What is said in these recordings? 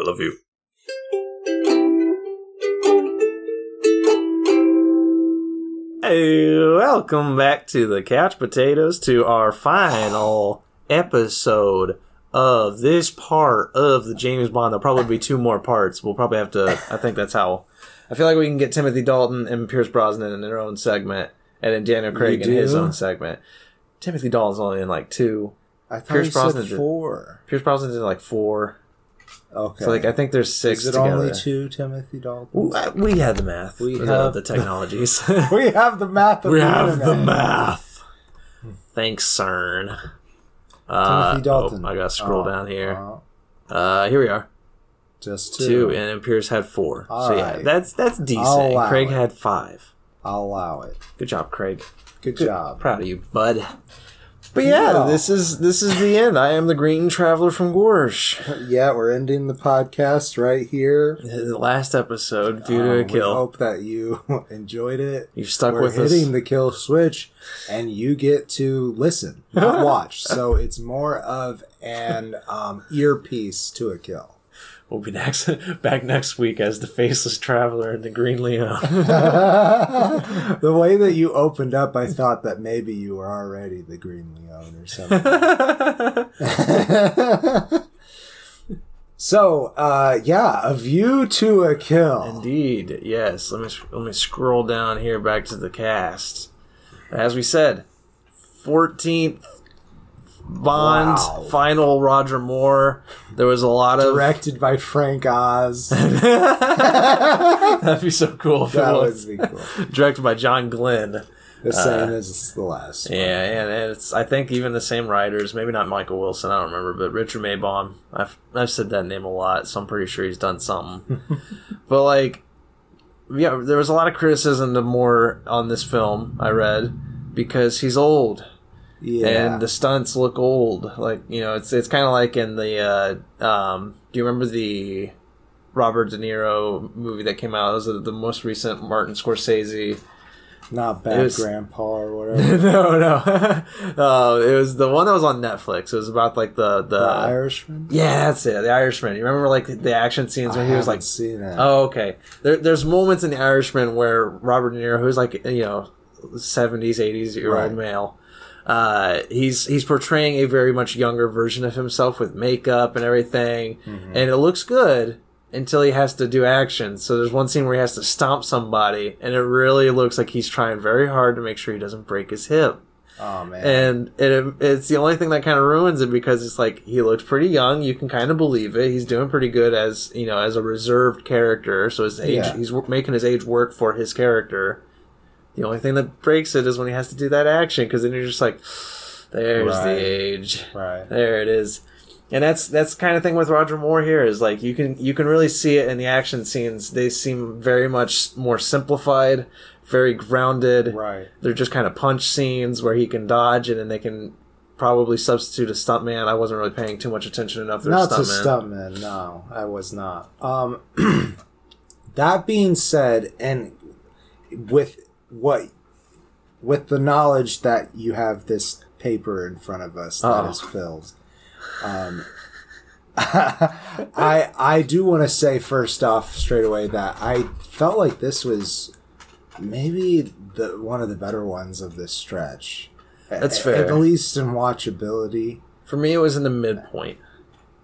I love you. Hey, welcome back to the Couch Potatoes to our final episode of this part of the James Bond. There'll probably be two more parts. We'll probably have to. I think that's how. I feel like we can get Timothy Dalton and Pierce Brosnan in their own segment, and then Daniel Craig in his own segment. Timothy Dalton's only in like two. I thought Pierce you said Brosnan did- four. Pierce Brosnan's in like four. Okay. So like I think there's six Is it together. only two Timothy Dalton? I- We had the math. We We have- the technologies. We have the math. Of we the have the math. Thanks, CERN. Uh, Timothy Dalton. oh, I gotta scroll Oh, down here. oh, Uh, here we are. just Two, two. and Pierce had four. All so yeah, right. that's that's decent. Craig it. had five. I'll allow it. Good job, Craig. Good, job. Proud of you, bud. But yeah, this is this is the end. I am the Green Traveler from Gorsh. Yeah, we're ending the podcast right here. The last episode, View to Um, a we Kill. hope that you enjoyed it. You've stuck we're with us. hitting the kill switch, and you get to listen, not watch. So it's more of an um, earpiece to a kill. We'll be next back next week as the Faceless Traveler and the Green Leo. the way that you opened up, I thought that maybe you were already the Green Leon or something. so, uh, yeah, a view to a kill. Indeed, yes. Let me let me scroll down here back to the cast. As we said, fourteenth Bond Wow. final Roger Moore. There was a lot of Directed by Frank Oz. that'd be so cool That would be cool. directed by John Glenn. The same uh, as the last. one. Yeah, and, and it's I think even the same writers, maybe not Michael Wilson, I don't remember, but Richard Maibaum. I've I've said that name a lot, so I'm pretty sure he's done something. but like, yeah, there was a lot of criticism to Moore on this film. I read because he's old Yeah. and the stunts look old. Like you know, it's it's kind of like in the uh, um. Do you remember the Robert De Niro movie that came out? It was the, the most recent Martin Scorsese. Not bad was- grandpa or whatever. no, no. uh, it was the one that was on Netflix. It was about like the the. the Irishman? yeah, that's it. The Irishman. You remember like the action scenes I he was like, seen that. "Oh, okay." There, there's moments in the Irishman where Robert De Niro, who's like you know, seventies, eighties year Right. old male, uh, he's he's portraying a very much younger version of himself with makeup and everything, Mm-hmm. and it looks good until he has to do action. So there's one scene where he has to stomp somebody, and it really looks like he's trying very hard to make sure he doesn't break his hip Oh man. and it, it's the only thing that kind of ruins it because it's like he looked pretty young. You can kind of believe it. He's doing pretty good as you know as a reserved character. So his age, Yeah. he's making his age work for his character. The only thing that breaks it is when he has to do that action because then you're just like, there's Right. the age. right. There it is. And that's that's the kind of thing with Roger Moore here is like you can you can really see it in the action scenes. They seem very much more simplified, very grounded. Right. They're just kind of punch scenes where he can dodge and then they can probably substitute a stuntman. I wasn't really paying too much attention enough to Not to stuntman. stuntman. No, I was not. Um, that being said, and with what, with the knowledge that you have this paper in front of us that Uh-oh. is filled, um, I I do want to say first off straight away that I felt like this was maybe the one of the better ones of this stretch. That's fair. At least in watchability. For me, it was in the midpoint.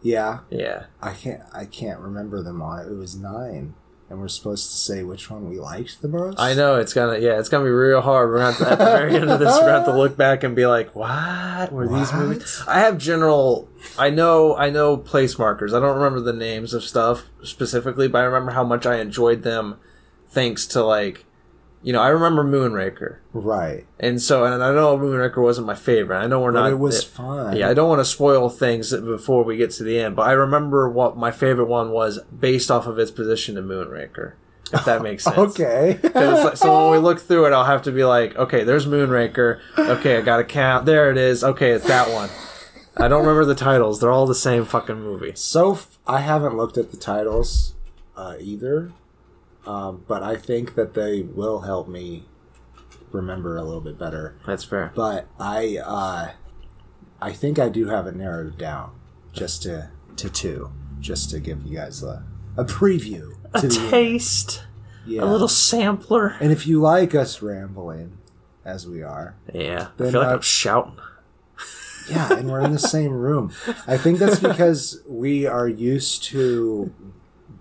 Yeah. Yeah. I can't I can't remember them all. It was nine. And we're supposed to say which one we liked the most? I know it's gonna yeah it's gonna be real hard. We're gonna have to, at the very end of this we're gonna have to look back and be like, what were these movies? I have general. I know I know place markers. I don't remember the names of stuff specifically, but I remember how much I enjoyed them, thanks to like, you know, I remember Moonraker, Right. and so and I know Moonraker wasn't my favorite. I know we're But not. it was fun. Yeah, I don't want to spoil things before we get to the end, but I remember what my favorite one was based off of its position in Moonraker. If that makes sense. okay. like- so when we look through it, I'll have to be like, okay, there's Moonraker. Okay, I got to count. There it is. Okay, it's that one. I don't remember the titles. They're all the same fucking movie. so f- I haven't looked at the titles uh, either. Um, but I think that they will help me remember a little bit better. That's fair. But I uh, I think I do have it narrowed down just to to two. just to give you guys a, a preview A the taste, Yeah. a little sampler. And if you like us rambling, as we are, Yeah, I feel like uh, I'm shouting. yeah, and we're in the same room. I think that's because we are used to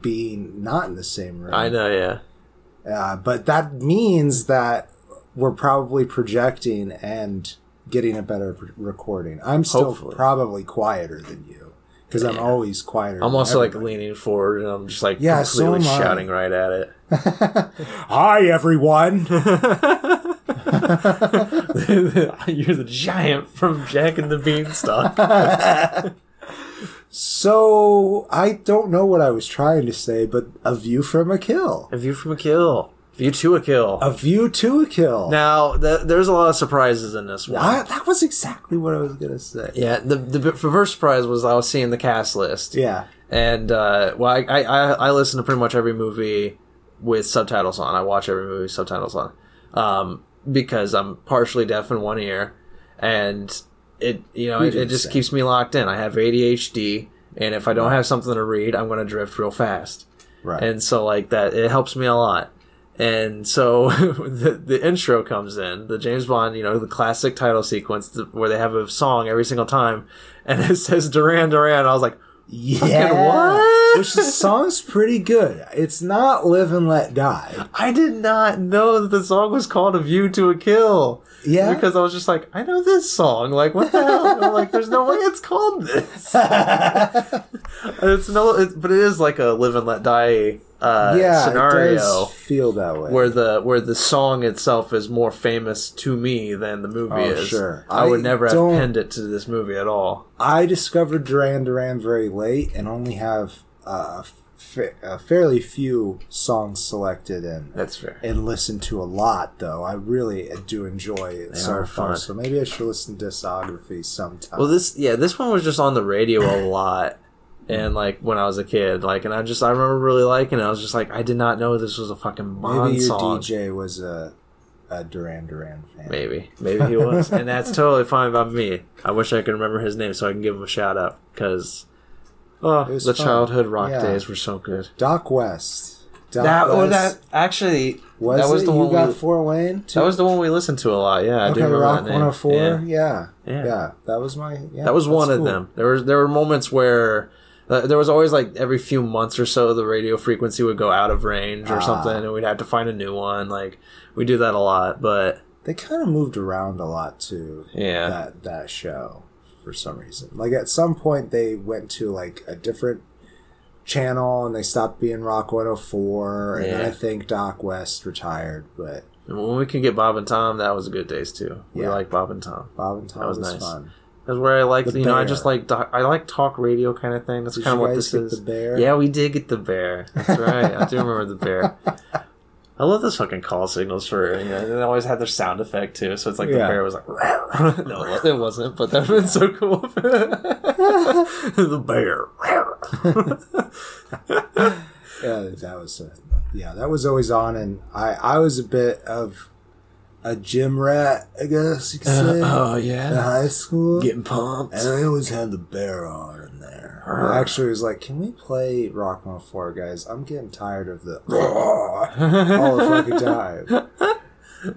being not in the same room. I know, yeah. Uh, but that means that we're probably projecting and getting a better recording. I'm still Hopefully. probably quieter than you because I'm always quieter. I'm also like leaning forward and I'm just like Yeah, so completely am shouting right at it. Hi, everyone. You're the giant from Jack and the Beanstalk. So I don't know what I was trying to say, but a view from a kill, A view from a kill. View to a kill. a view to a kill. Now, th- there's a lot of surprises in this one. I, that was exactly what I was gonna say. yeah, the, the the first surprise was I was seeing the cast list. Yeah. And uh, well, I, I I I listen to pretty much every movie with subtitles on. I watch every movie with subtitles on, um, because I'm partially deaf in one ear, and it you know it, it just keeps me locked in. I have ADHD, and if I don't have something to read, I'm going to drift real fast. Right. And so like that, it helps me a lot. And so the the intro comes in, the James Bond, you know, the classic title sequence where they have a song every single time, and it says Duran Duran. I was like, yeah. what? Which the song's pretty good. It's not "Live and Let Die." I did not know that the song was called "A View to a Kill." Yeah. because I was just like, I know this song. Like, what the hell? I'm like, there's no way it's called this. it's no, it, but it is like a "Live and Let Die" uh, yeah, it scenario. does feel that way. where the where the song itself is more famous to me than the movie Oh, is. sure. I, would never have pinned it to this movie at all. I discovered Duran Duran very late and only have uh, fa- a fairly few songs selected and That's fair. and listened to a lot though. I really uh, do enjoy it so are far. fun. So maybe I should listen to discography sometime. Well, this yeah, this one was just on the radio a lot, and mm-hmm. like when I was a kid, like, and I just I remember really liking it. I was just like, I did not know this was a fucking Bond maybe your song. DJ was a, a Duran Duran fan. Maybe, maybe he was, and that's totally fine by me. I wish I could remember his name so I can give him a shout out because, oh, the fun. childhood rock Yeah. days were so good. Doc West. Doc That, oh, that actually was that was it? the you one got we, Fort Wayne. Too? that was the one we listened to a lot. Yeah, I do okay. remember Rock that name. 104. Yeah. Yeah. Yeah. yeah, That was my. Yeah, that was that's one of them. There was there were moments where uh, there was always like every few months or so the radio frequency would go out of range or Ah. something, and we'd have to find a new one. Like we do that a lot, but They kind of moved around a lot too. Yeah. That that show for some reason. Like at some point they went to like a different channel and they stopped being Rock 104 and then I think Doc West retired, but when we can get Bob and Tom, that was a good days too. We Yeah. like Bob and Tom. Bob and Tom That was was, nice. fun. That's where I like, you know, I just like I like talk radio kind of thing. That's kind of what this is. the bear? Yeah, we did get the bear. That's right. I do remember the bear. I love those fucking call signals for you know. They always had their sound effect too, so it's like the Yeah. bear was like. no, it wasn't, but that would have been so cool. the bear. Yeah, that was uh, yeah, that was always on and I I was a bit of a gym rat, I guess you could uh, say. oh in yeah, high school. getting pumped. And I always had the bear on in there. I actually was like, can we play Rock 104, guys? I'm getting tired of the all the fucking time.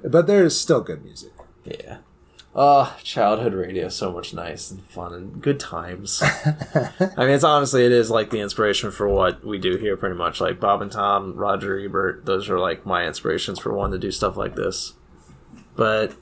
But there's still good music. Yeah. Oh, childhood radio, so much nice and fun and good times. I mean, it's honestly, it is like the inspiration for what we do here, pretty much. Like Bob and Tom, Roger Ebert, those are like my inspirations for wanting to do stuff like this. But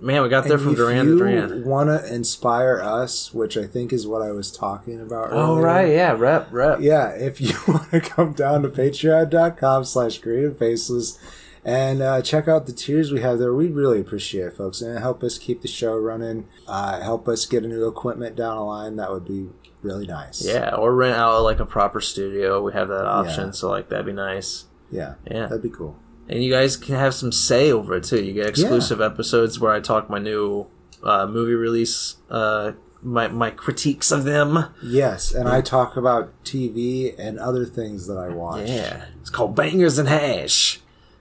man, we got there And from Duran to you Duran. want to inspire us, which I think is what I was talking about Oh earlier. right, yeah, rep, rep. Yeah, if you want to come down to patreon.com slash creative faceless and uh, check out the tiers we have there, we'd really appreciate it, folks. And help us keep the show running, uh, help us get a new equipment down the line. That would be really nice. Yeah, or rent out like a proper studio. We have that option, Yeah. so like that'd be nice. Yeah. Yeah. That'd be cool. And you guys can have some say over it too. You get exclusive episodes where I talk my new uh, movie release, uh, my my critiques of them. Yes, and I talk about TV and other things that I watch. Yeah, it's called Bangers and Hash.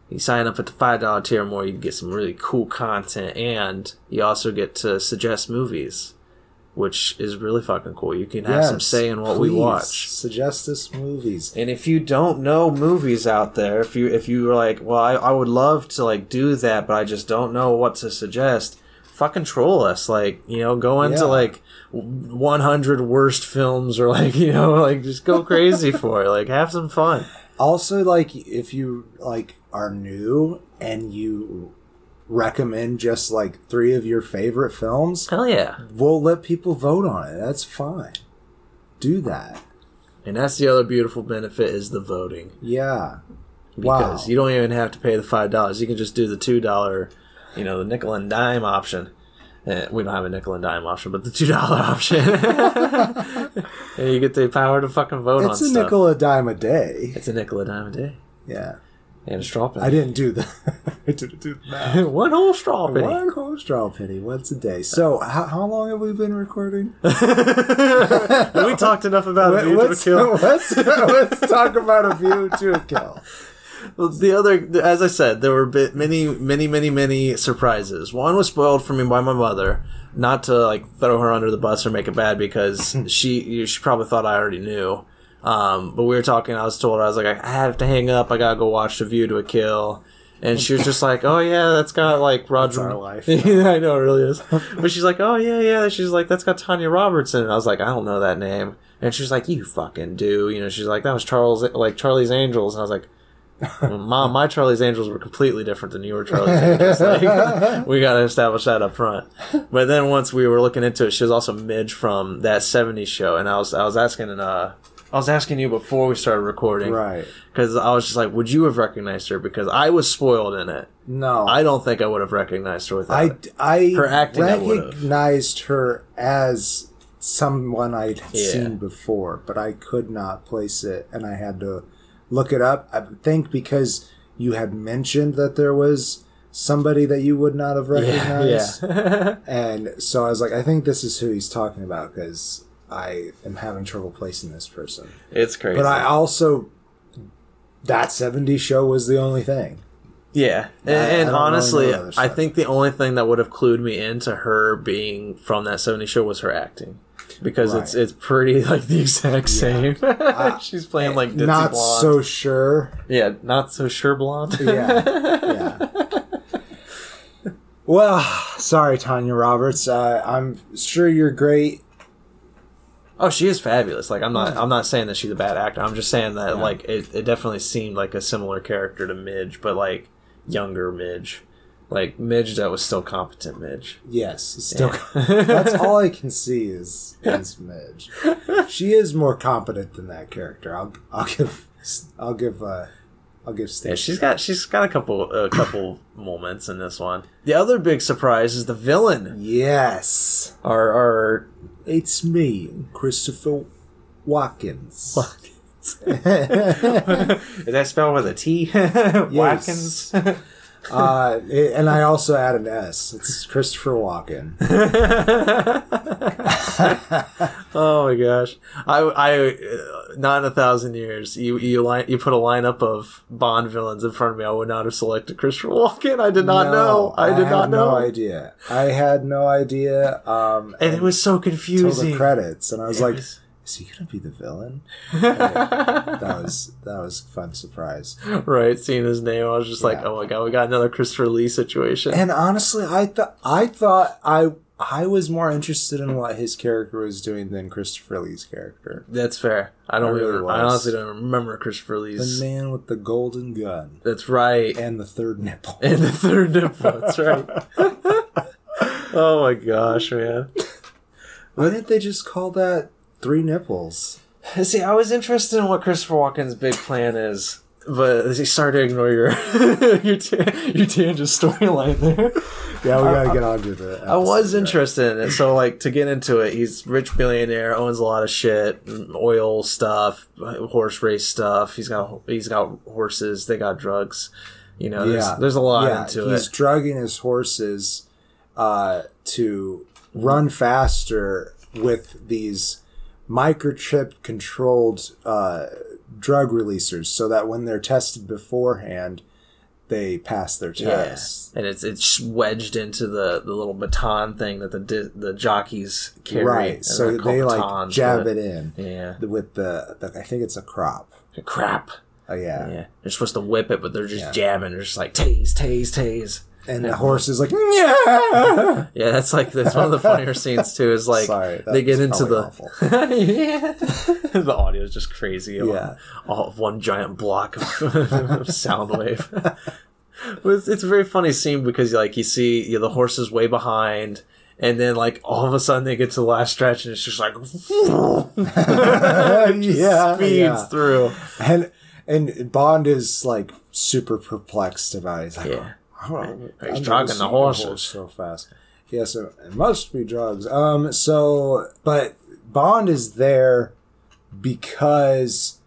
You sign up at the five dollar tier or more, you get some really cool content, and you also get to suggest movies. Which is really fucking cool. You can have some say in what we watch. Suggest us movies. And if you don't know movies out there, if you if you were like, well, I, I would love to like do that, but I just don't know what to suggest, fucking troll us. Like, you know, go into Yeah. like 100 worst films or like, you know, like just go crazy for it. Like, have some fun. Also, like if you like are new and you recommend just like three of your favorite films, Hell yeah. we'll let people vote on it. That's fine. Do that. And that's the other beautiful benefit is the voting. Yeah. Because Wow. you don't even have to pay the five dollars. You can just do the two dollar, you know, the nickel and dime option. Uh, we don't have a nickel and dime option, but the two dollar option. and you get the power to fucking vote on it. It's a stuff. nickel a dime a day. It's a nickel a dime a day. Yeah. And a straw penny. I didn't do the. I didn't do the math. One whole straw penny. One whole straw penny once a day. So, how, how long have we been recording? we talked enough about Let- View to a let's, Kill. let's, let's talk about a view to a kill. Well, the other, as I said, there were bit, many, many, many, many surprises. One was spoiled for me by my mother, not to like throw her under the bus or make it bad because she she probably thought I already knew. Um, but we were talking. I was told I was like I have to hang up. I gotta go watch The View to a Kill. And she was just like, "Oh yeah, that's got like Roger." our life. yeah, I know it really is. But she's like, "Oh yeah, yeah." She's like, "That's got Tanya Robertson." And I was like, "I don't know that name." And she's like, "You fucking do." You know, she's like, "That was Charles, like Charlie's Angels." And I was like, Mom, my Charlie's Angels were completely different than your Charlie's Angels. Like, we got to establish that up front. But then once we were looking into it, she was also Midge from that '70s show, and I was I was asking an uh I was asking you before we started recording, Right. Because I was just like, would you have recognized her? Because I was spoiled in it. No. I don't think I would have recognized her without I, it. I Her acting, I recognized her as someone I'd Yeah. seen before, but I could not place it, and I had to look it up. I think because you had mentioned that there was somebody that you would not have recognized, Yeah, and so I was like, I think this is who he's talking about because I am having trouble placing this person. it's crazy. But I also that 70s show was the only thing. Yeah, and, I- I and really honestly, I think the only thing that would have clued me into her being from that '70s show was her acting, because it's Right. it's pretty like the exact same. She's playing like ditzy Not blonde. so sure. yeah, not so sure blonde. Yeah. yeah. Well, sorry, Tanya Roberts. Uh, I'm sure you're great. Oh, she is fabulous. Like I'm not I'm not saying that she's a bad actor. I'm just saying that like it, it definitely seemed like a similar character to Midge, but like younger Midge, like Midge that was still competent Midge. Yes, still. that's all I can see is is Midge. She is more competent than that character. I'll I'll give I'll give uh I'll give Stacey. Yeah, she's got she's got a couple a couple moments in this one. The other big surprise is the villain. Yes, Our our it's me, Christopher Watkins. is that spelled with a T? Watkins. Uh, it- and I also add an S. It's Christopher Walken. oh my gosh! I I uh, not in a thousand years. You you line you put a lineup of Bond villains in front of me. I would not have selected Christopher Walken. I did not No, know. I did had not know. No idea. I had no idea. Um, and it was so confusing. the credits, and I was It like, was- "Is he gonna be the villain?" that was that was a fun surprise. right, seeing his name, I was just like, oh my god, we got another Christopher Lee situation. And honestly, I thought I thought I I was more interested in what his character was doing than Christopher Lee's character. That's fair. I don't I really really. I honestly don't remember Christopher Lee's. The man with the golden gun That's right. and the third nipple. And the third nipple. That's right. oh my gosh, man. Why didn't they just call that three nipples? See, I was interested in what Christopher Walken's big plan is, but started to ignore your your ta- your tangent storyline there. Yeah, we gotta get on to the. I was right? interested in it, so like to get into it, he's rich billionaire, owns a lot of shit, oil stuff, horse race stuff. He's got he's got horses. They got drugs. You know, there's, Yeah, there's a lot yeah, into he's it. He's drugging his horses uh, to run faster with these microchip controlled uh, drug releasers, so that when they're tested beforehand, they pass their Yeah. test. And it's it's wedged into the, the little baton thing that the di- the jockeys carry. Right. So they're they like jab it in Yeah. with the, the. I think it's a crop. A crap. Oh yeah. Yeah. They're supposed to whip it, but they're just Yeah. jabbing. They're just like tase, tase, tase. And the horse is like, yeah. Yeah, that's like that's one of the funnier scenes too. Is like Sorry, that they get was into the yeah, the audio is just crazy. Yeah. all of one giant block of, of sound wave. But it's, it's a very funny scene because like you see you know, the horse is way behind, and then like all of a sudden they get to the last stretch and it's just like yeah, speeds yeah. through. And and Bond is like super perplexed about it. He's like, Yeah. He's drugging the horses. horse so fast. Yes, it it must be drugs. Um, so but Bond is there because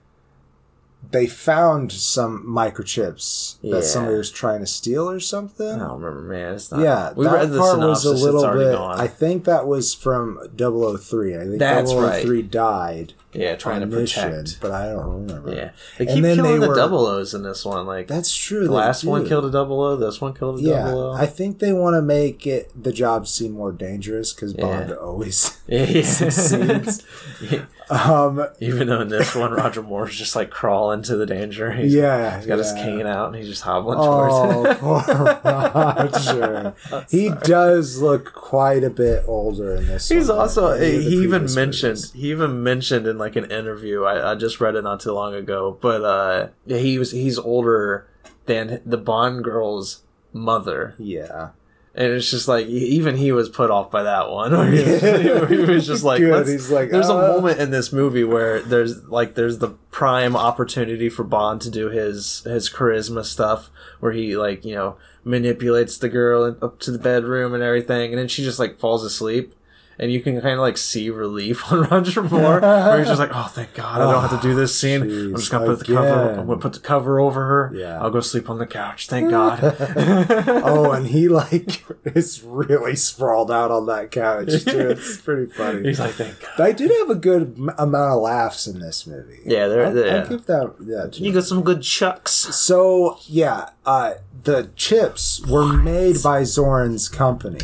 they found some microchips Yeah. that somebody was trying to steal or something. I don't remember, man. It's not. Yeah, we that read the part was a little bit. gone. I think that was from 003. I think That's 003 died yeah, trying to mission, protect. but I don't remember. Yeah, they And keep then killing they the were- double O's in this one. Like That's true. the last one killed a double O. This one killed a Yeah, double O. I think they want to make it the job seem more dangerous because Yeah. Bond always. Yeah. succeeds. um, Even though in this one, Roger Moore's just like crawling to the danger. He's, yeah, he's got his cane out and he's just hobbling towards Oh, it. poor Roger. he does look quite a bit older in this. He's one also than any of the he even mentioned movies. he even mentioned in like an interview. I, I just read it not too long ago. But uh he was he's older than the Bond girl's mother. Yeah, and it's just like even he was put off by that one. He was, he was just like He's like, there's uh. a moment in this movie where there's like there's the prime opportunity for Bond to do his his charisma stuff where he like you know manipulates the girl up to the bedroom and everything. And then she just like falls asleep and you can kind of like see relief on Roger Moore where he's just like oh thank god I don't have to do this scene I'm just gonna put the cover. I'm gonna put the cover over her Yeah. I'll go sleep on the couch thank god oh, and he like is really sprawled out on that couch too. It's pretty funny. he's like thank god They did have a good amount of laughs in this movie. Yeah, they're- I, I give that. Yeah, you got some good chucks So yeah, uh, the chips were made by Zoran's company.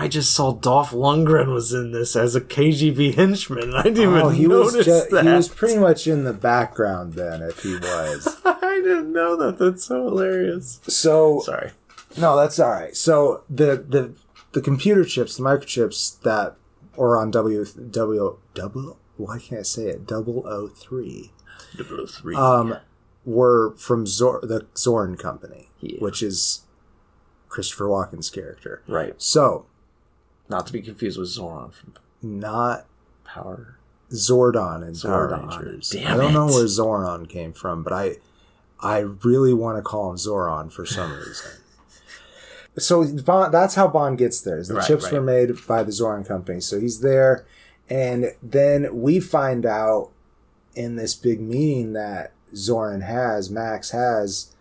I just saw Dolph Lundgren was in this as a KGB henchman. and I didn't even Oh, he notice was ju- that. he was pretty much in the background then, if he was. I didn't know that. That's so hilarious. So Sorry. no, that's all right. So the the the computer chips, the microchips that are on W W double. Why can't I say it? Double O three. 003. Um, were from Zor- the Zoran company, Yeah. which is Christopher Walken's character. right. So Not to be confused with Zoran from not Power. Zordon in Power Zordon. Rangers. Damn I don't know where Zoran came from, but I I really want to call him Zoran for some reason. So Bond, that's how Bond gets there. is The Right, chips right. were made by the Zoran company. So he's there, and then we find out in this big meeting that Zoran has, Max has,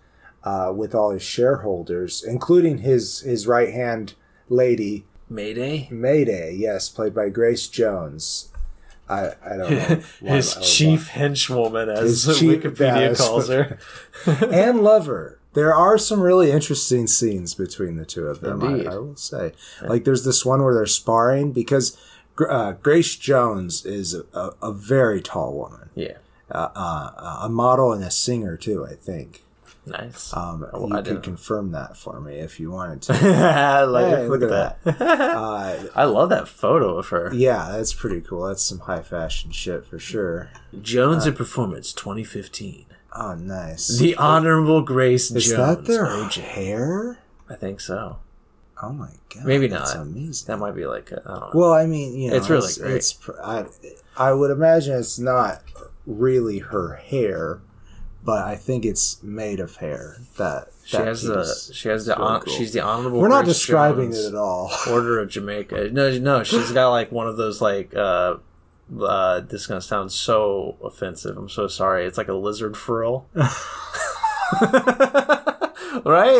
uh, with all his shareholders, including his his right hand lady Mayday? Mayday, yes, played by Grace Jones. I, I don't know. His chief henchwoman, as chief- Wikipedia yeah, calls her. and Lover. There are some really interesting scenes between the two of them. I, I will say, like there's this one where they're sparring because uh, Grace Jones is a, a, a very tall woman, Yeah. uh, uh, a model and a singer too. I think. Nice. Um, Oh, you I could confirm that for me if you wanted to. like, Hey, look, at that. uh, I love that photo of her. yeah, that's pretty cool. That's some high fashion shit for sure. Jones in Performance 2015. Oh, nice. The Honorable Grace Is Jones. that their hair? I think so. Oh my god! Maybe not. Amazing. That might be like, a, I don't know. Well, I mean, you know, It's really it's, great. It's, I, I would imagine it's not really her hair, but I think it's made of hair. That she has the she has the really hon- cool. she's the honorable. We're not Grace describing Jones, it at all. Order of Jamaica. No, no, she's got like one of those like. uh uh, this is gonna sound so offensive. I'm so sorry. It's like a lizard frill, right?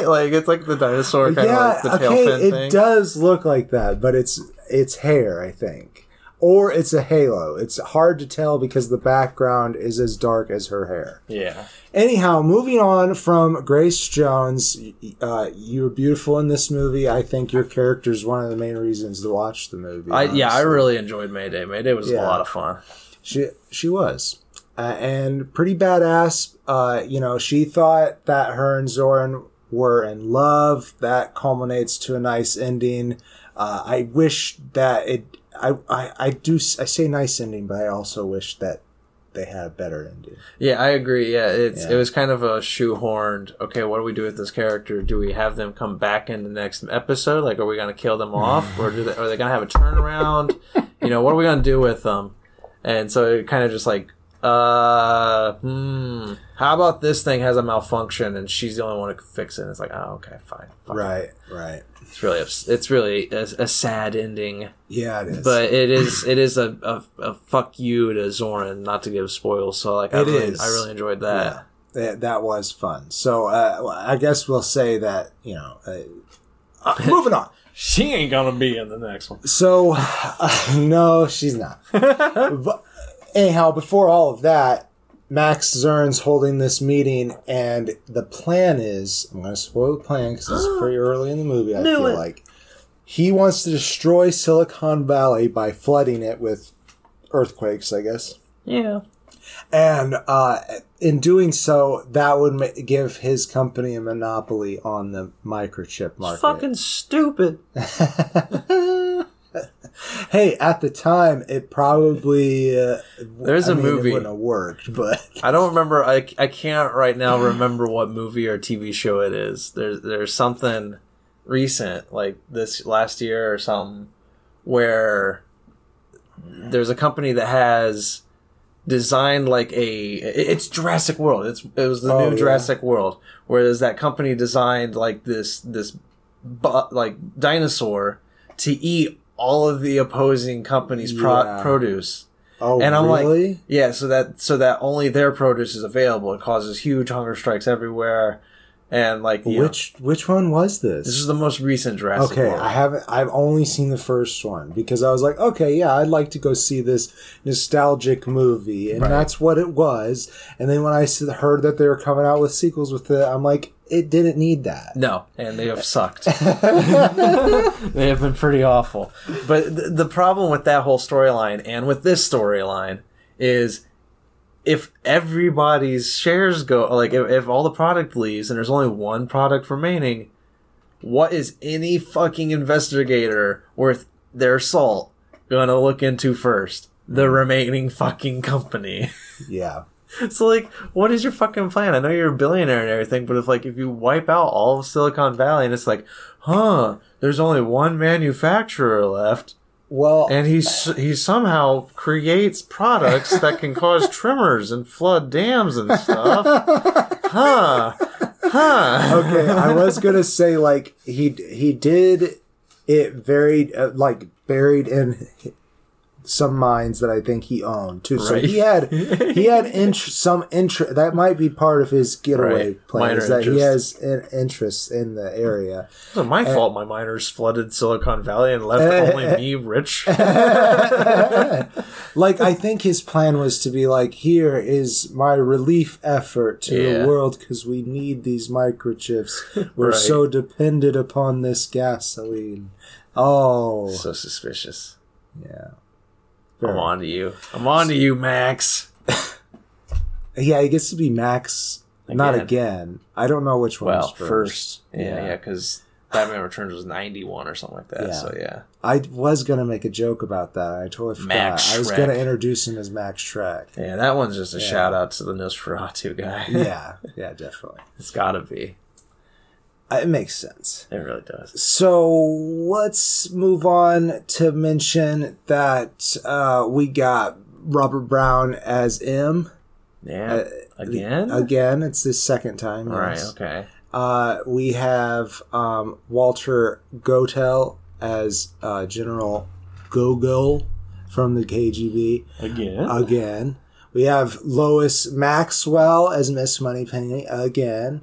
Like it's like the dinosaur kind yeah, of like the tail okay, fin it thing. does look like that, but it's it's hair. I think. Or it's a halo. It's hard to tell because the background is as dark as her hair. Yeah. Anyhow, moving on from Grace Jones, uh, you were beautiful in this movie. I think your character is one of the main reasons to watch the movie. I yeah, I really enjoyed Mayday. Mayday was Yeah. a lot of fun. She she was, uh, and pretty badass. Uh, you know, she thought that her and Zoran were in love. That culminates to a nice ending. Uh, I wish that it. I, I I do I say nice ending, but I also wish that they had a better ending. Yeah, I agree. Yeah, it's Yeah. it was kind of a shoehorned. Okay, what do we do with this character? Do we have them come back in the next episode? Like, are we gonna kill them off, or do they, are they gonna have a turnaround? You know, what are we gonna do with them? And so it kind of just like, uh, hmm, how about this thing has a malfunction and she's the only one who can fix it? And it's like, oh, okay, fine, fine. Right, right. It's really ups- it's really a, a sad ending, Yeah, it is. but it is it is a, a, a fuck you to Zoran, not to give spoils. So like, I It really, is. I really enjoyed that. Yeah, that, that was fun. So uh, I guess we'll say that you know. Uh, uh, moving on. She ain't gonna be in the next one. So, uh, no, she's not. but anyhow, before all of that, Max Zern's holding this meeting, and the plan is I'm going to spoil the plan because it's pretty early in the movie, I Knew feel it. like. He wants to destroy Silicon Valley by flooding it with earthquakes, I guess. Yeah. And uh, in doing so, that would ma- give his company a monopoly on the microchip It's market. fucking stupid. hey, at the time, it probably uh, There's a a movie. It wouldn't have worked, but I don't remember. I, I can't right now remember what movie or TV show it is. There's there's something recent like this last year or something where there's a company that has designed like a it's Jurassic World. It's it was the Oh, new yeah. Jurassic World. Whereas that company designed like this this bu- like dinosaur to eat all of the opposing companies' pro- Yeah. produce. oh, And I'm like. Yeah, so that so that only their produce is available. It causes huge hunger strikes everywhere, and like you know, which which one was this? this is the most recent Jurassic okay, World. I haven't. I've only seen the first one because I was like, okay, yeah, I'd like to go see this nostalgic movie, and Right. that's what it was. And then when I heard that they were coming out with sequels with it, I'm like, it didn't need that. No, and they have sucked. they have been pretty awful. But th- the problem with that whole storyline and with this storyline is if everybody's shares go, like if, if all the product leaves and there's only one product remaining, what is any fucking investigator worth their salt gonna look into first? The mm. remaining fucking company. Yeah. So like, what is your fucking plan? I know you're a billionaire and everything, but if like if you wipe out all of Silicon Valley and it's like, huh, there's only one manufacturer left, Well, and he he somehow creates products that can cause tremors and flood dams and stuff, huh? Huh? okay, I was gonna say like he he did it very uh, like buried in some mines that I think he owned too. So he had he had int- some interest. That might be part of his getaway Right. plan Minor is that he has an interest in the area. It's not my fault. My miners flooded Silicon Valley and left only me rich. like I think his plan was to be like, here is my relief effort to Yeah. the world because we need these microchips. We're Right. so dependent upon this gasoline. Oh, So suspicious. yeah. I'm on to you. I'm on to you, Max. Yeah, he gets to be Max. Not Again. again. I don't know which one Well, was first, first. yeah, yeah, because Batman Returns was 91 or something like that. Yeah. So yeah, I was gonna make a joke about that. I totally forgot. Max I was Shreck. gonna introduce him as Max Shreck. yeah, that one's just a Yeah. shout out to the Nosferatu guy. Yeah, yeah, definitely. it's got to be. Uh, It makes sense. It really does. So let's move on to mention that uh, we got Robert Brown as M. Yeah. Uh, Again. Again, it's the second time. All right. yes. Okay. Uh, we have um, Walter Gotell as uh, General Gogol from the KGB. Again. Again. We have Lois Maxwell as Miss Moneypenny again.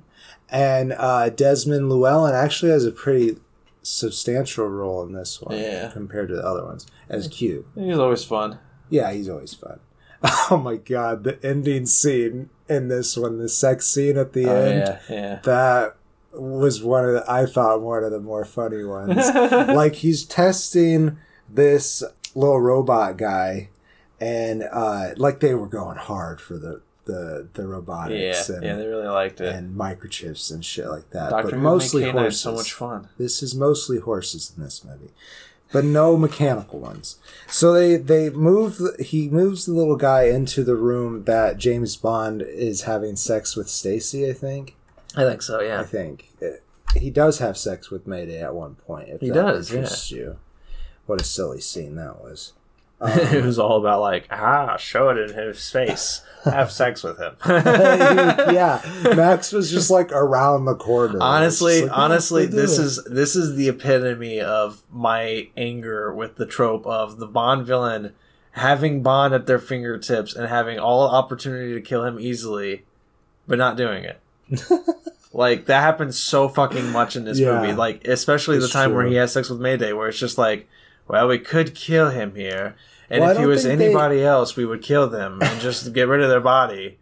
And uh, Desmond Llewellyn actually has a pretty substantial role in this one Yeah. compared to the other ones as Q. He's always fun. Yeah, he's always fun. Oh my god, the ending scene in this one, the sex scene at the Oh, end, yeah, yeah. that was one of the, I thought one of the more funny ones. like he's testing this little robot guy and uh like they were going hard for the the the yeah, robotics and, yeah, they really liked it. and microchips and shit like that. Doctor but Who mostly made K-9 horses. so much fun. This is mostly horses in this movie, but no mechanical ones. So they they move. He moves the little guy into the room that James Bond is having sex with Stacy. I think. I think so. Yeah. I think Uh, he does have sex with Mayday at one point. If He does, interests you. What a silly scene that was. it was all about like ah, show it in his face, have sex with him. yeah, Max was just like around the corner. honestly like, honestly "What are they this doing?" is this is the epitome of my anger with the trope of the bond villain having bond at their fingertips and having all opportunity to kill him easily but not doing it like that happens so fucking much in this Yeah. movie like especially the time where he has sex with mayday where it's just like well we could kill him here and Well, if he was think they- anybody else we would kill them and just get rid of their body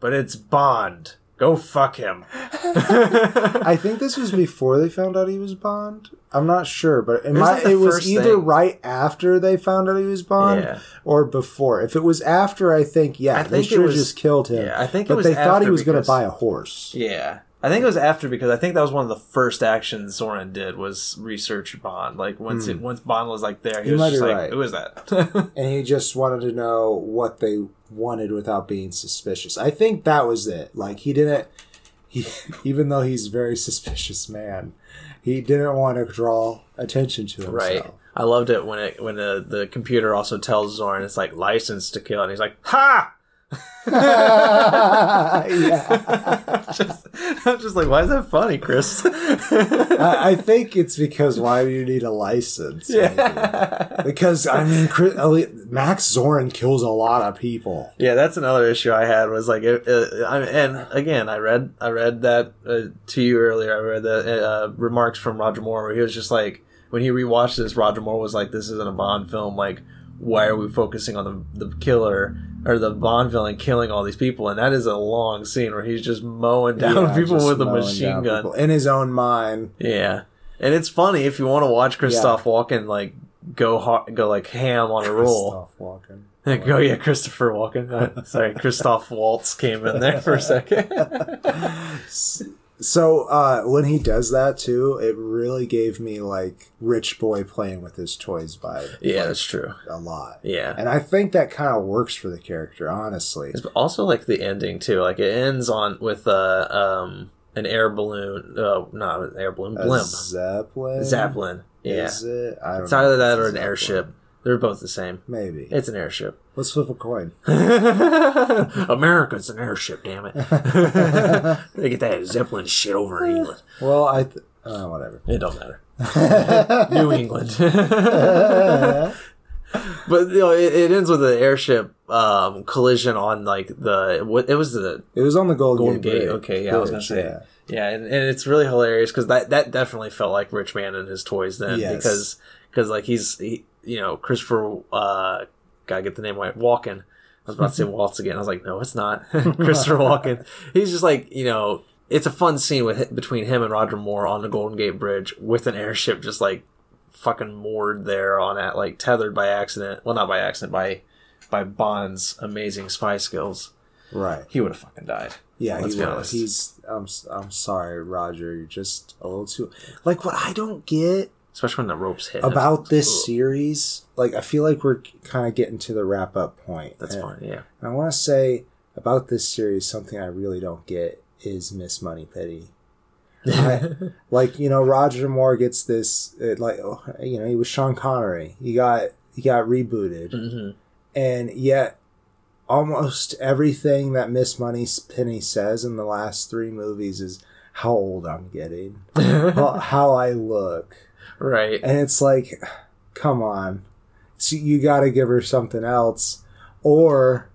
but it's bond go fuck him I think this was before they found out he was Bond. I'm not sure, but it, was might, it was either thing. right after they found out he was Bond Yeah. or before. If it was after, I think yeah, I they think it should have just killed him. Yeah, I think but they thought he was going to buy a horse. Yeah. I think it was after because I think that was one of the first actions Zoran did was research Bond. Like once it, once Bond was like there, he Hmm. You was might just be like, right. "Who is that?" and he just wanted to know what they wanted without being suspicious. I think that was it. Like he didn't he even though he's a very suspicious man, he didn't want to draw attention to himself. right. I loved it when it when the the computer also tells Zoran it's like license to kill, and he's like, "Ha!" Yeah. just, I'm just like, why is that funny, Chris? I, I think it's because why do you need a license? yeah. Because I mean, Chris, Max Zorin kills a lot of people. Yeah, that's another issue I had was like, it, uh, I, and again, I read I read that uh, to you earlier. I read the uh, remarks from Roger Moore where he was just like, when he rewatched this, Roger Moore was like, "This isn't a Bond film. Like, why are we focusing on the the killer or the Bond villain killing all these people?" And that is a long scene where he's just mowing down Yeah, people with a machine gun. people in his own mind. Yeah, and it's funny if you want to watch Christoph Walken like go go like ham on a roll. Christoph Walken. Like, oh yeah, Christopher Walken. Uh, sorry, Christoph Waltz came in there for a second. So uh, when he does that too, it really gave me like rich boy playing with his toys vibe. yeah, that's true. a lot. Yeah, And I think that kind of works for the character, honestly. it's also like the ending too. Like it ends on with uh, um an air balloon. Uh, not an air balloon. A Blimp. Zeppelin. Zeppelin. Yeah, Is it? I don't it's either that or an Zeppelin. airship. They're both the same. Maybe. It's an airship. Let's flip a coin. America's an airship, damn it. they get that Zeppelin shit over in England. Well, I. Th- uh, whatever. It don't matter. New England. but you know, it, it ends with an airship um, collision on like the what it was the It was on the Golden, Golden Gate. Gate. Okay, yeah, I was gonna say. yeah. yeah, and, and it's really hilarious because that that definitely felt like Rich Man and his toys then Yes. because because like he's he, you know Christopher uh gotta get the name right Walken. I was about to say Waltz again. I was like, no, it's not Christopher Walken. He's just like you know. It's a fun scene with between him and Roger Moore on the Golden Gate Bridge with an airship just like fucking moored there on that like tethered by accident. Well, not by accident, by by Bond's amazing spy skills. Right. He would have fucking died. Yeah, Let's he was. He's. I'm. I'm sorry, Roger. You're just a little too. Like what I don't get especially when the ropes hit. about this Ugh. series. Like I feel like we're kind of getting to the wrap up point. That's And- fine. Yeah. And I want to say about this series something I really don't get is Miss Money Pity. I, like you know, Roger Moore gets this. It, like oh, you know, he was Sean Connery. He got he got rebooted, hmm and yet almost everything that Miss Money Penny says in the last three movies is how old I'm getting, how, how I look, right. and it's like, come on, so you got to give her something else, or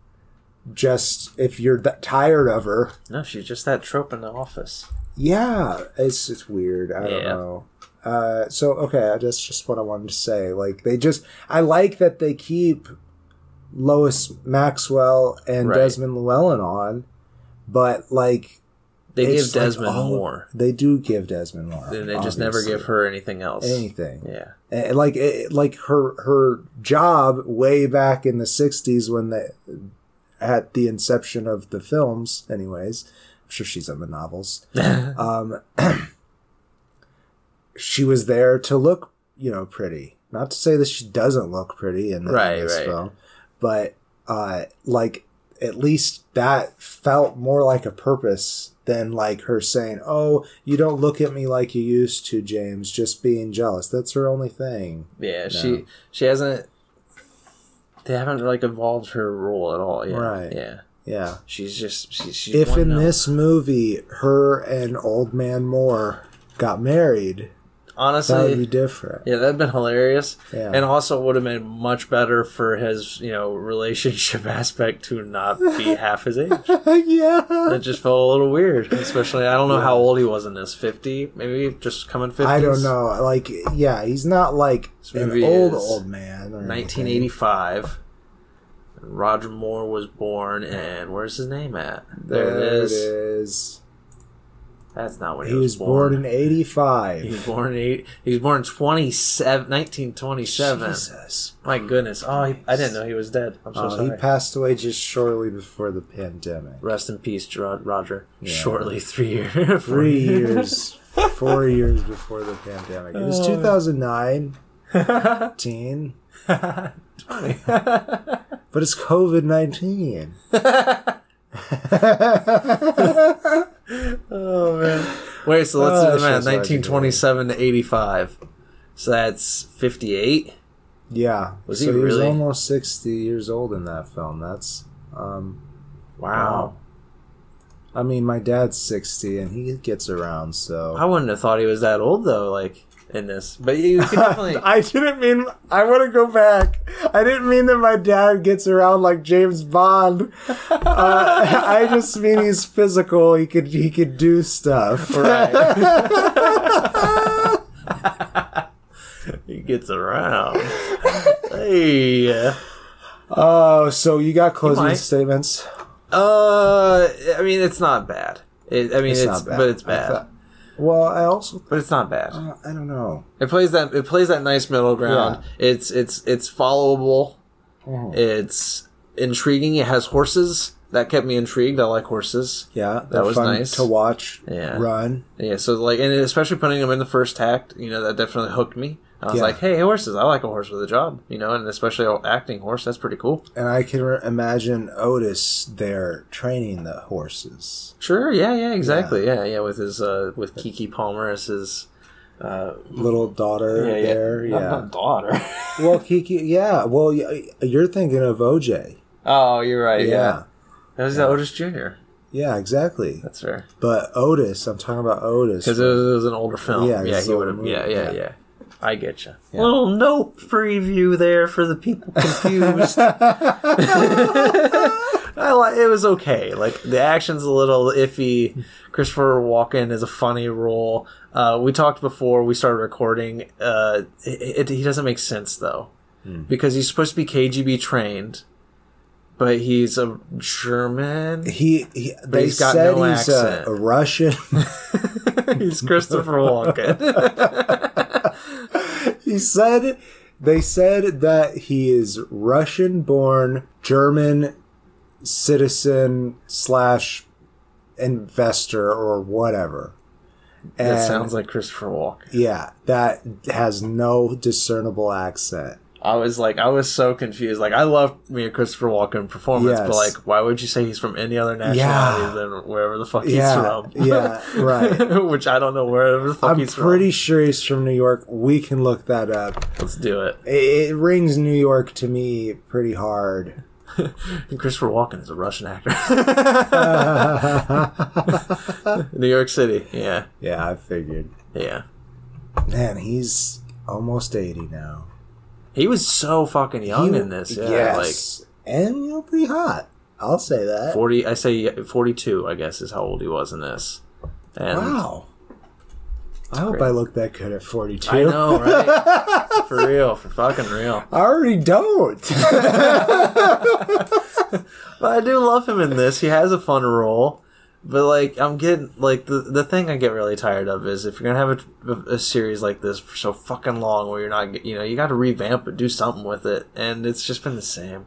just if you're tired of her, No, she's just that trope in the office. yeah, it's it's weird. I don't know. Uh, so okay, that's just what I wanted to say. Like they just, I like that they keep Lois Maxwell and Right. Desmond Llewellyn on, but like They it's give like Desmond all- more. They do give Desmond more. And they just never give her anything else. anything. Yeah. And like it, like her her job way back in the 60s when they at the inception of the films anyways i'm sure she's in the novels um she was there to look you know pretty not to say that she doesn't look pretty in, the, in Right, this right. film but uh like at least that felt more like a purpose than like her saying oh you don't look at me like you used to james just being jealous that's her only thing Yeah, she she hasn't. They haven't like evolved her role at all. Yeah, Right. Yeah, yeah she's just she, she's if in note. this movie her and old man moore got married that would honestly, be different yeah, that'd been hilarious, Yeah. and also would have been much better for his you know relationship aspect to not be half his age. yeah It just felt a little weird, especially I don't know how old he was in this. Fifty, maybe just coming fifty. I don't know. Like, yeah, he's not like an old old man. or Nineteen anything. Roger Moore was born, and where's his name at? There, There it is. it is. That's not when he, He was born in 85. He was '85. born in eight, he was born in 27, 1927. Jesus. My goodness. Oh, he, I didn't know he was dead. I'm so Oh, he passed away just shortly before the pandemic. Rest in peace, Ro- Roger. Yeah. Shortly, three years. Three years, four years before the pandemic. It was Oh. 2009. Teen. Funny. But it's COVID 19. oh, man. Wait, so let's Oh, do the that math. shit's hard to do. 1927 to 85. So that's 58. Yeah. Was so he he was really? almost 60 years old in that film. That's, um, Wow. I mean, my dad's 60 and he gets around, so. I wouldn't have thought he was that old, though, like, in this. But you could definitely. I didn't mean. I want to go back. I didn't mean that my dad gets around like James Bond. Uh, I just mean he's physical. He could he could do stuff. Right. he gets around. hey. Oh, so you got closing statements? Uh, I mean, it's not bad. It, I mean, it's, not bad. but it's bad. Well, I also. but it's not bad. Uh, I don't know. It plays that. It plays that nice middle ground. It's it's it's followable. Mhm. It's intriguing. It has horses that kept me intrigued. I like horses. Yeah, That was fun nice. to watch. Yeah. Run. Yeah, so like, and especially putting them in the first act, you know, that definitely hooked me. I was Yeah. like, hey, horses! I like a horse with a job, you know, and especially an acting horse. That's pretty cool. And I can re- imagine Otis there training the horses. Sure, yeah, yeah, exactly, yeah, yeah, with his uh, with Keke Palmer as his uh, Little daughter yeah, there. yeah, Yeah. Daughter. Well, Kiki. Yeah. Well, you're thinking of OJ. oh, you're right. Yeah, yeah. that was Otis Jr. Yeah, exactly. That's fair. But Otis, I'm talking about Otis. Because it, was- it was an older film. Yeah, Yeah, he would have. Yeah, yeah, yeah. Yeah. I get you. Yeah. Little note preview there for the people confused. I like. It was okay. Like the action's a little iffy. Christopher Walken is a funny role. Uh, we talked before we started recording. Uh, it, it, he doesn't make sense though, Hmm. because he's supposed to be KGB trained, but he's a German. he, he they he's got said no he's a, a Russian. he's Christopher Walken. He said they said that he is Russian born German citizen slash investor or whatever. And that sounds like Christopher Walken. yeah, that has no discernible accent. I was like, I was so confused. Like, I love me a Christopher Walken performance, but like, why would you say he's from any other nationality than wherever the fuck he's Yeah, from? yeah, right. Which I don't know wherever the fuck I'm he's from. I'm pretty sure he's from New York. We can look that up. Let's do it. It, it rings New York to me pretty hard. And Christopher Walken is a Russian actor. New York City. Yeah, yeah, I figured. yeah. Man, he's almost 80 now. He was so fucking young He- in this. Yeah, yes. and, you know, pretty hot. I'll say that. forty. I say forty-two. I guess is how old he was in this. And wow. I hope Great. I look that good at 42. I know, right? for real, for fucking real. I already don't. But I do love him in this. He has a fun role. But like I'm getting like the the thing I get really tired of is if you're gonna have a, a series like this for so fucking long where you're not you know you got to revamp it, do something with it, and it's just been the same.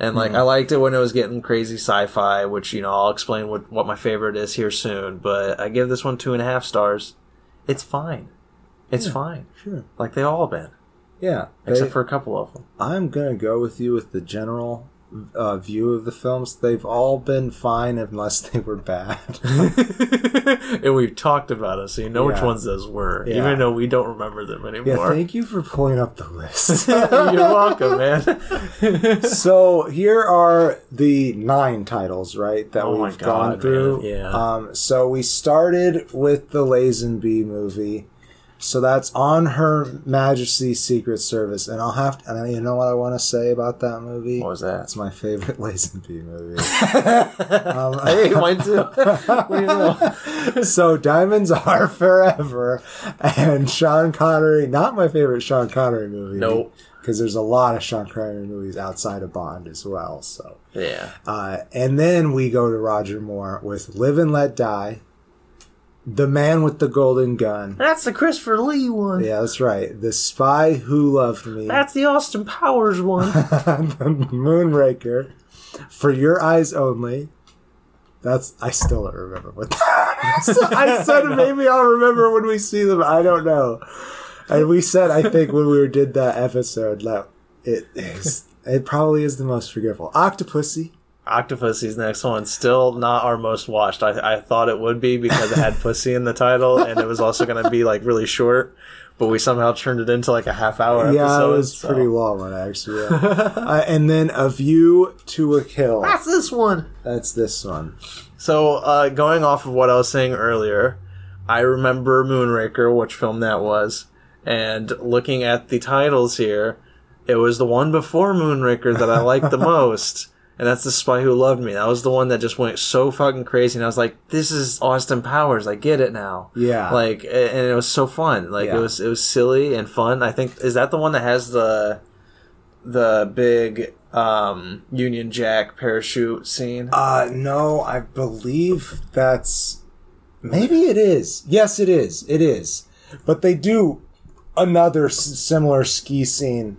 And like hmm. I liked it when it was getting crazy sci-fi, which you know I'll explain what what my favorite is here soon. But I give this one two and a half stars. It's fine. It's fine. sure. Like they all been, Yeah. except they- for a couple of them. I'm gonna go with you with the general uh, view of the films. They've all been fine unless they were bad. and we've talked about it, so you know which ones those were, Yeah. even though we don't remember them anymore. yeah, thank you for pulling up the list. You're welcome, man. so here are the nine titles, right, that Oh we've God, gone through. man, yeah. Um, so we started with the Lazenby movie. So that's on Her Majesty's Secret Service, and I'll have to. And you know what I want to say about that movie? what was that? It's my favorite Lazenby movie. um, hey, mine too. what do you so Diamonds Are Forever, and Sean Connery. Not my favorite Sean Connery movie. Nope. Because there's a lot of Sean Connery movies outside of Bond as well. So, Yeah. uh, and then we go to Roger Moore with Live and Let Die, The Man with the Golden Gun. That's the Christopher Lee one. Yeah, that's right. The Spy Who Loved Me. That's the Austin Powers one. the Moonraker. For Your Eyes Only. That's I still don't remember what that I said maybe I'll remember when we see them. I don't know. And we said I think when we did that episode that it is it probably is the most forgetful. Octopussy. Octopussy's next one, still not our most watched. I, I thought it would be because it had pussy in the title, and it was also going to be like really short. But we somehow turned it into like a half hour Yeah, episode. it was so- pretty long one actually. Yeah. uh, and then A View to a Kill. That's this one. That's this one. So, uh, going off of what I was saying earlier, I remember Moonraker, which film that was, and looking at the titles here, it was the one before Moonraker that I liked the most, and that's The Spy Who Loved Me. That was the one that just went so fucking crazy, and I was like, "This is Austin Powers. I get it now." Yeah. Like, and it was so fun. Like, Yeah. it was it was silly and fun. I think is that the one that has the the big um Union Jack parachute scene. Uh no, I believe that's maybe it is. Yes, it is. It is. But they do another s- similar ski scene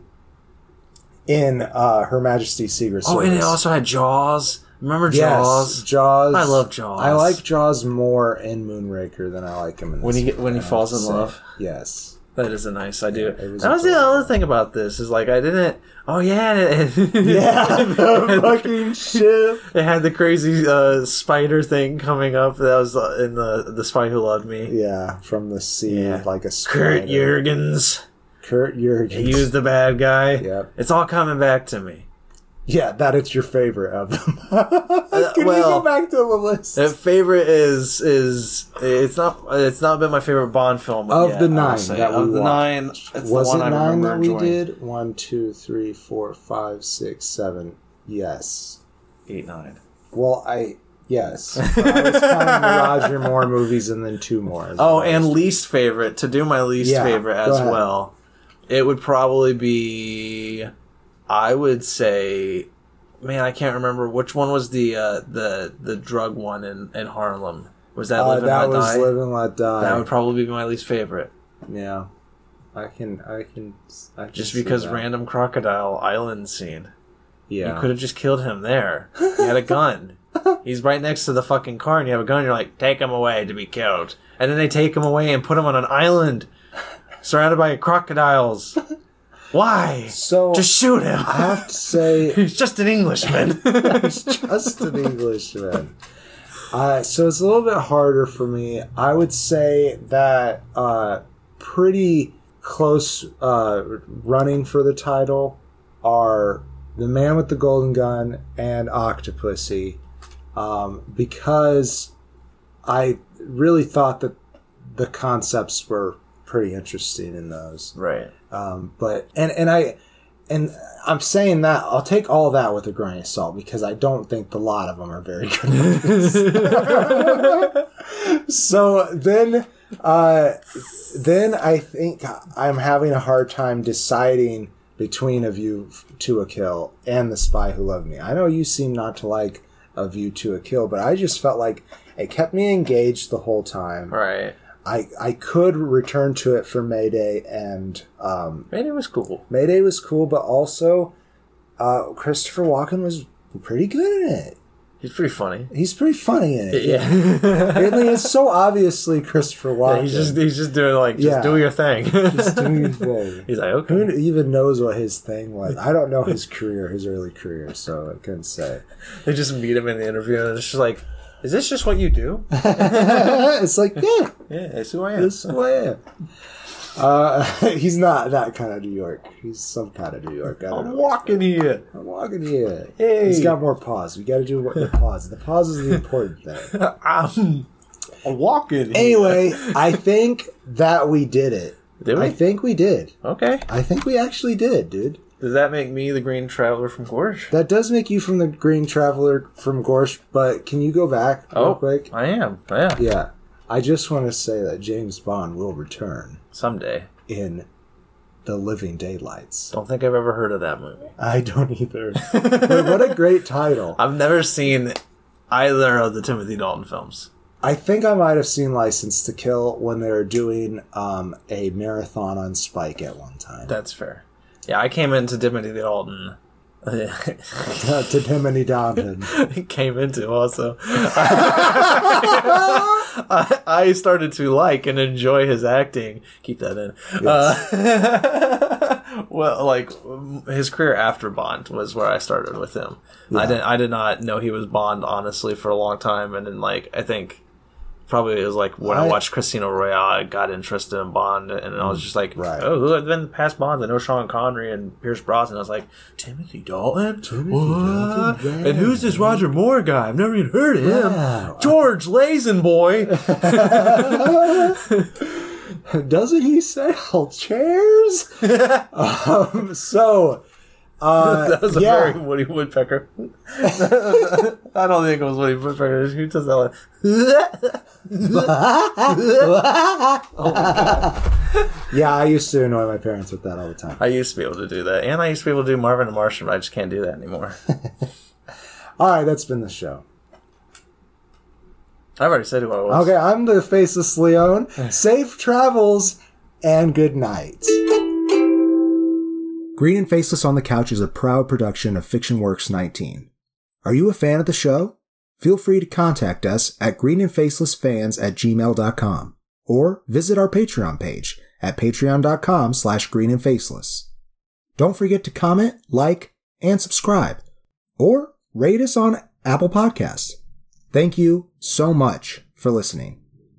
in uh Her Majesty's Secret Service. Oh, and it also had Jaws. Remember yes, Jaws? Jaws. I love Jaws. I like Jaws more in Moonraker than I like him in When this he get- when he I falls in say. love. Yes. That is a nice idea. it was that was the adorable. other thing about this is like I didn't. Oh yeah, it, Yeah, the fucking ship. it had the crazy uh, spider thing coming up. That was uh, in the the Spy Who Loved Me. Yeah, from the sea, Yeah. like a Kurt spider. Jurgens. Kurt Jurgens. He was the bad guy. Yep. It's all coming back to me. Yeah, that it's your favorite of them. Can we well, go back to the list? Uh, favorite is is it's not it's not been my favorite Bond film Of yet, the nine say. that we of the watched. nine. It's Was the it one I nine remember that we enjoying. did? One, two, three, four, five, six, seven. Yes. Eight nine. Well, I yes. I was counting the Roger Moore movies and then two more. Oh, well. and least favorite to do my least Yeah, favorite as well. It would probably be, I would say, man, I can't remember which one was the uh, the the drug one in, in Harlem. Was that uh, Live and that Let was Die? Live and Let Die. that would probably be my least favorite, yeah. I can, I can, I can just because that. random crocodile island scene. Yeah. You could have just killed him there. He had a gun. He's right next to the fucking car, and you have a gun. You're like, take him away to be killed, and then they take him away and put him on an island surrounded by crocodiles. Why? So Just shoot him. I have to say, He's just an Englishman. He's just an Englishman. Uh, so it's a little bit harder for me. I would say that uh, pretty close uh, running for the title are The Man with the Golden Gun and Octopussy um, because I really thought that the concepts were pretty interesting in those. right. Um, but and and I and I'm saying that I'll take all that with a grain of salt because I don't think the lot of them are very good. so then Uh, then I think I'm having a hard time deciding between A View to a Kill and The Spy Who Loved Me. I know you seem not to like A View to a Kill, but I just felt like it kept me engaged the whole time. Right. I I could return to it for Mayday, and um, Mayday was cool. Mayday was cool, but also uh, Christopher Walken was pretty good in it. He's pretty funny. He's pretty funny in it. Yeah. It's so obviously Christopher Walken. Yeah, he's just he's just doing like just Yeah. do your thing. Just doing his thing. he's like Who okay. even knows what his thing was? I don't know his career, his early career, so I couldn't say. They just meet him in the interview and it's just like, is this just what you do? it's like, yeah, Yeah, that's who I am. this is who I am. Uh, he's not that kind of New York. He's some kind of New York. I know. walking here. I'm walking here. Hey. He's got more pause. We got to do what the pause. The pause is the important thing. I'm, I'm walking. here. Anyway, I think that we did it. Did we? I think we did. Okay. I think we actually did, dude. Does that make me the Green Traveler from Gorge? That does make you from the Green Traveler from Gorsh, but can you go back real Oh, quick? I am. Yeah. Yeah. I just want to say that James Bond will return Someday. in The Living Daylights. Don't think I've ever heard of that movie. I don't either. but what a great title. I've never seen either of the Timothy Dalton films. I think I might have seen License to Kill when they were doing um, a marathon on Spike at one time. That's fair. Yeah, I came into Timothy Dalton. to Timothy Dalton. came into also. I, I started to like and enjoy his acting. Keep that in. Uh, well, like his career after Bond was where I started with him. I didn't. I did not know he was Bond honestly for a long time, and then like I think probably it was like when I, I- watched Casino Royale, I got interested in Bond, and I was just like, Right. oh, who have been the past Bonds? I know Sean Connery and Pierce Brosnan. I was like, Timothy Dalton. Timothy What? Dalton, yeah. And who's this Roger Moore guy? I've never even heard of him. Yeah. George Lazenboy. Doesn't he sell chairs? um, so, uh, that was a yeah. very Woody Woodpecker. I don't think it was Woody Woodpecker. Who does that? Like, yeah, I used to annoy my parents with that all the time. I used to be able to do that, and I used to be able to do Marvin the Martian, but I just can't do that anymore. All right, that's been the show. I've already said who I was. Okay, I'm the faceless Leon. Safe travels and good night. Green and Faceless on the Couch is a proud production of Fiction Works 19. Are you a fan of the show? Feel free to contact us at greenandfacelessfans at gmail.com or visit our Patreon page at patreon.com slash greenandfaceless. Don't forget to comment, like, and subscribe, or rate us on Apple Podcasts. Thank you so much for listening.